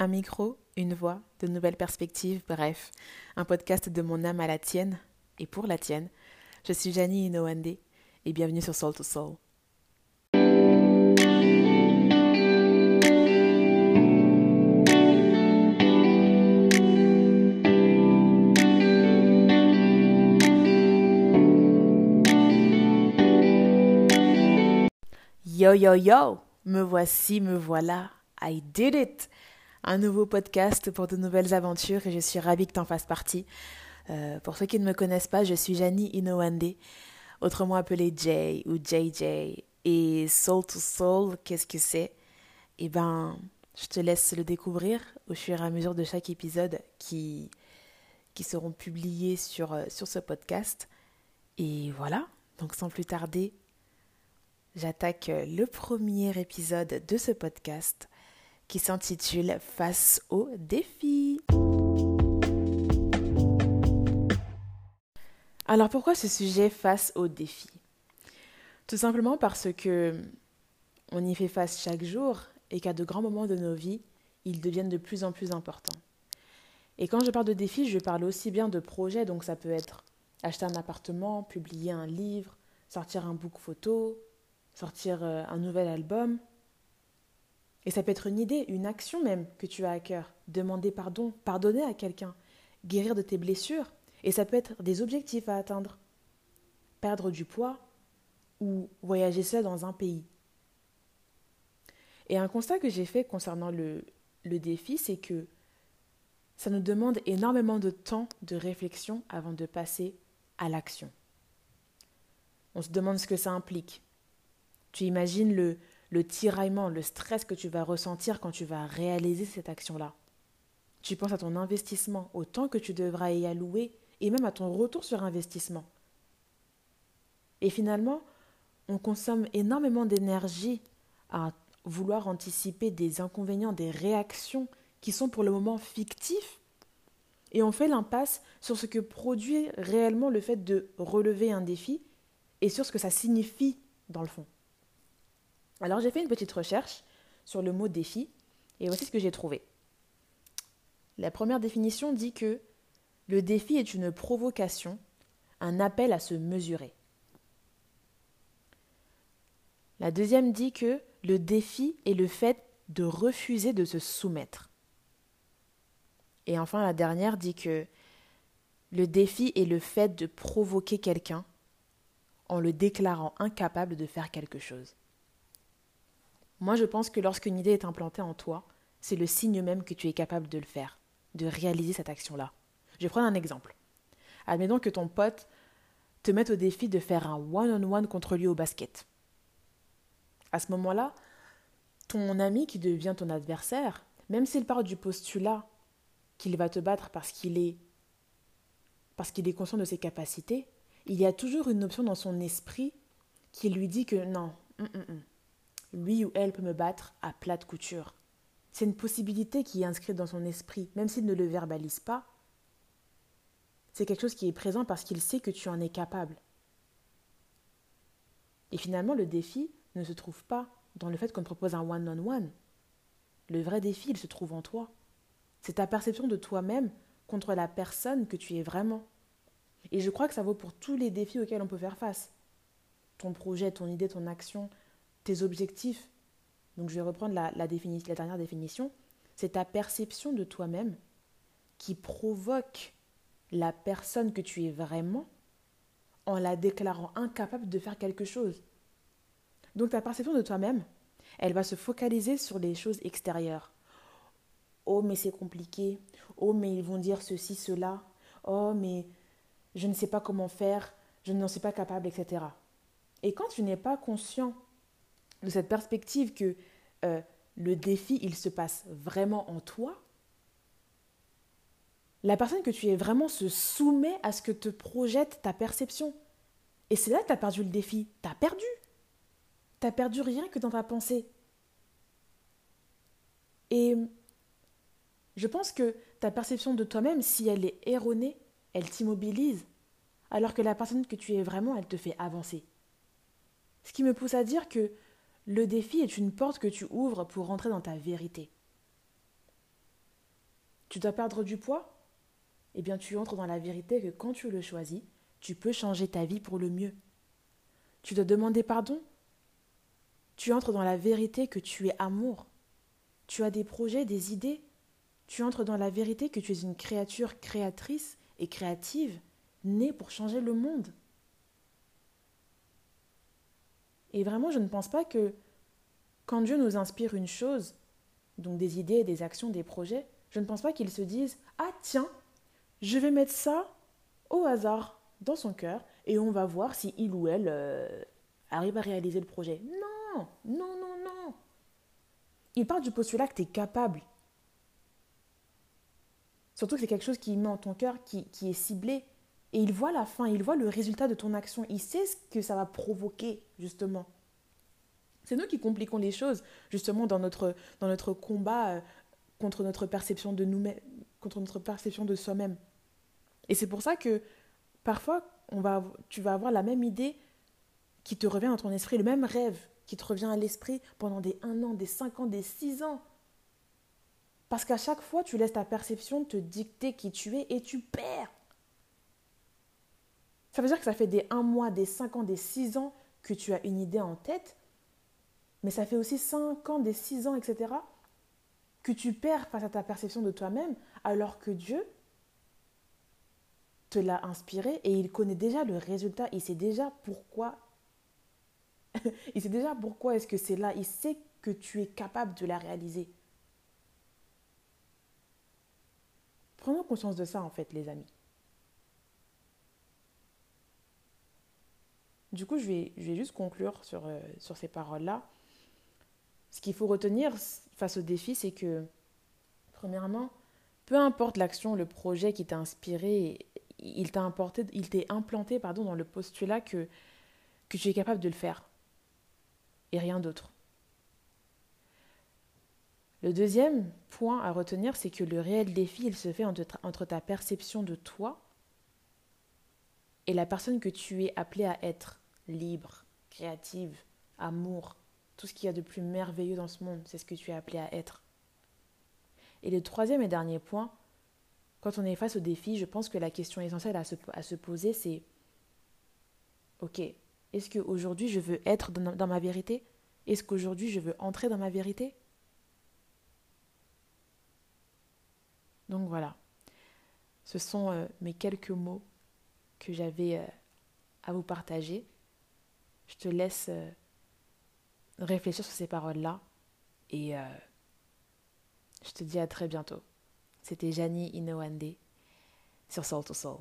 Un micro, une voix, de nouvelles perspectives, bref, un podcast de mon âme à la tienne et pour la tienne. Je suis Janie Inouande et bienvenue sur Soul to Soul. Yo yo yo, me voici, me voilà, I did it un nouveau podcast pour de nouvelles aventures et je suis ravie que tu en fasses partie. Euh, pour ceux qui ne me connaissent pas, je suis Janie Inouande, autrement appelée Jay ou JJ. Et Soul to Soul, qu'est-ce que c'est? Eh ben, je te laisse le découvrir au fur et à mesure de chaque épisode qui, qui seront publiés sur, euh, sur ce podcast. Et voilà, donc sans plus tarder, j'attaque le premier épisode de ce podcast qui s'intitule Face au défi. Alors pourquoi ce sujet face au défi? Tout simplement parce que on y fait face chaque jour et qu'à de grands moments de nos vies, ils deviennent de plus en plus importants. Et quand je parle de défi, je parle aussi bien de projets, donc ça peut être acheter un appartement, publier un livre, sortir un book photo, sortir euh, un nouvel album, et ça peut être une idée, une action même que tu as à cœur. Demander pardon, pardonner à quelqu'un, guérir de tes blessures. Et ça peut être des objectifs à atteindre. Perdre du poids ou voyager seul dans un pays. Et un constat que j'ai fait concernant le, le défi, c'est que ça nous demande énormément de temps de réflexion avant de passer à l'action. On se demande ce que ça implique. Tu imagines le, le tiraillement, le stress que tu vas ressentir quand tu vas réaliser cette action-là. Tu penses à ton investissement, au temps que tu devras y allouer et même à ton retour sur investissement. Et finalement, on consomme énormément d'énergie à vouloir anticiper des inconvénients, des réactions qui sont pour le moment fictifs, et on fait l'impasse sur ce que produit réellement le fait de relever un défi et sur ce que ça signifie dans le fond. Alors j'ai fait une petite recherche sur le mot défi et voici ce que j'ai trouvé. La première définition dit que le défi est une provocation, un appel à se mesurer. La deuxième dit que le défi est le fait de refuser de se soumettre. Et enfin, la dernière dit que le défi est le fait de provoquer quelqu'un en le déclarant incapable de faire quelque chose. Moi, je pense que lorsqu'une idée est implantée en toi, c'est le signe même que tu es capable de le faire, de réaliser cette action-là. Je vais prendre un exemple. Admettons que ton pote te mette au défi de faire un one-on-one contre lui au basket. À ce moment-là, ton ami qui devient ton adversaire, même s'il part du postulat qu'il va te battre parce qu'il est parce qu'il est conscient de ses capacités, il y a toujours une option dans son esprit qui lui dit que non, hum, hum, hum lui ou elle peut me battre à plate couture. C'est une possibilité qui est inscrite dans son esprit, même s'il ne le verbalise pas. C'est quelque chose qui est présent parce qu'il sait que tu en es capable. Et finalement, le défi ne se trouve pas dans le fait qu'on te propose un one-on-one. Le vrai défi, il se trouve en toi. C'est ta perception de toi-même contre la personne que tu es vraiment. Et je crois que ça vaut pour tous les défis auxquels on peut faire face. Ton projet, ton idée, ton action, objectifs. Donc je vais reprendre la, la, la dernière définition. C'est ta perception de toi-même qui provoque la personne que tu es vraiment en la déclarant incapable de faire quelque chose. Donc ta perception de toi-même, elle va se focaliser sur les choses extérieures. Oh mais c'est compliqué. Oh mais ils vont dire ceci, cela. Oh mais je ne sais pas comment faire. Je n'en suis pas capable, etc. Et quand tu n'es pas conscient de cette perspective que euh, le défi, il se passe vraiment en toi, la personne que tu es vraiment se soumet à ce que te projette ta perception. Et c'est là que tu as perdu le défi. Tu as perdu. Tu as perdu rien que dans ta pensée. Et je pense que ta perception de toi-même, si elle est erronée, elle t'immobilise, alors que la personne que tu es vraiment, elle te fait avancer. Ce qui me pousse à dire que le défi est une porte que tu ouvres pour rentrer dans ta vérité. Tu dois perdre du poids? Eh bien, tu entres dans la vérité que quand tu le choisis, tu peux changer ta vie pour le mieux. Tu dois demander pardon? Tu entres dans la vérité que tu es amour. Tu as des projets, des idées? Tu entres dans la vérité que tu es une créature créatrice et créative, née pour changer le monde. Et vraiment, je ne pense pas que quand Dieu nous inspire une chose, donc des idées, des actions, des projets, je ne pense pas qu'il se dise Ah tiens, je vais mettre ça au hasard dans son cœur et on va voir si il ou elle euh, arrive à réaliser le projet. Non, non, non, non. Il part du postulat que tu es capable. Surtout que c'est quelque chose qui met en ton cœur, qui, qui est ciblé. Et il voit la fin, il voit le résultat de ton action. Il sait ce que ça va provoquer, justement. C'est nous qui compliquons les choses, justement, dans notre, dans notre combat euh, contre notre perception de nous-mêmes, contre notre perception de soi-même. Et c'est pour ça que parfois, on va, tu vas avoir la même idée qui te revient dans ton esprit, le même rêve qui te revient à l'esprit pendant des un an, des cinq ans, des six ans. Parce qu'à chaque fois, tu laisses ta perception te dicter qui tu es et tu perds. Ça veut dire que ça fait des un mois, des cinq ans, des six ans que tu as une idée en tête mais ça fait aussi 5 ans, des 6 ans, etc., que tu perds face à ta perception de toi-même, alors que Dieu te l'a inspiré et il connaît déjà le résultat, il sait déjà pourquoi. il sait déjà pourquoi est-ce que c'est là, il sait que tu es capable de la réaliser. Prenons conscience de ça en fait, les amis. Du coup, je vais, je vais juste conclure sur, euh, sur ces paroles-là. Ce qu'il faut retenir face au défi, c'est que, premièrement, peu importe l'action, le projet qui t'a inspiré, il t'a il t'est implanté pardon, dans le postulat que, que tu es capable de le faire. Et rien d'autre. Le deuxième point à retenir, c'est que le réel défi, il se fait entre, entre ta perception de toi et la personne que tu es appelée à être, libre, créative, amour, tout ce qu'il y a de plus merveilleux dans ce monde, c'est ce que tu es appelé à être. Et le troisième et dernier point, quand on est face au défi, je pense que la question essentielle à se, poser, c'est Ok, est-ce qu'aujourd'hui je veux être dans, dans ma vérité? Est-ce qu'aujourd'hui je veux entrer dans ma vérité? Donc voilà, ce sont euh, mes quelques mots que j'avais euh, à vous partager. Je te laisse euh, réfléchir sur ces paroles-là. Et euh, je te dis à très bientôt. C'était Janie Inouande sur Soul to Soul.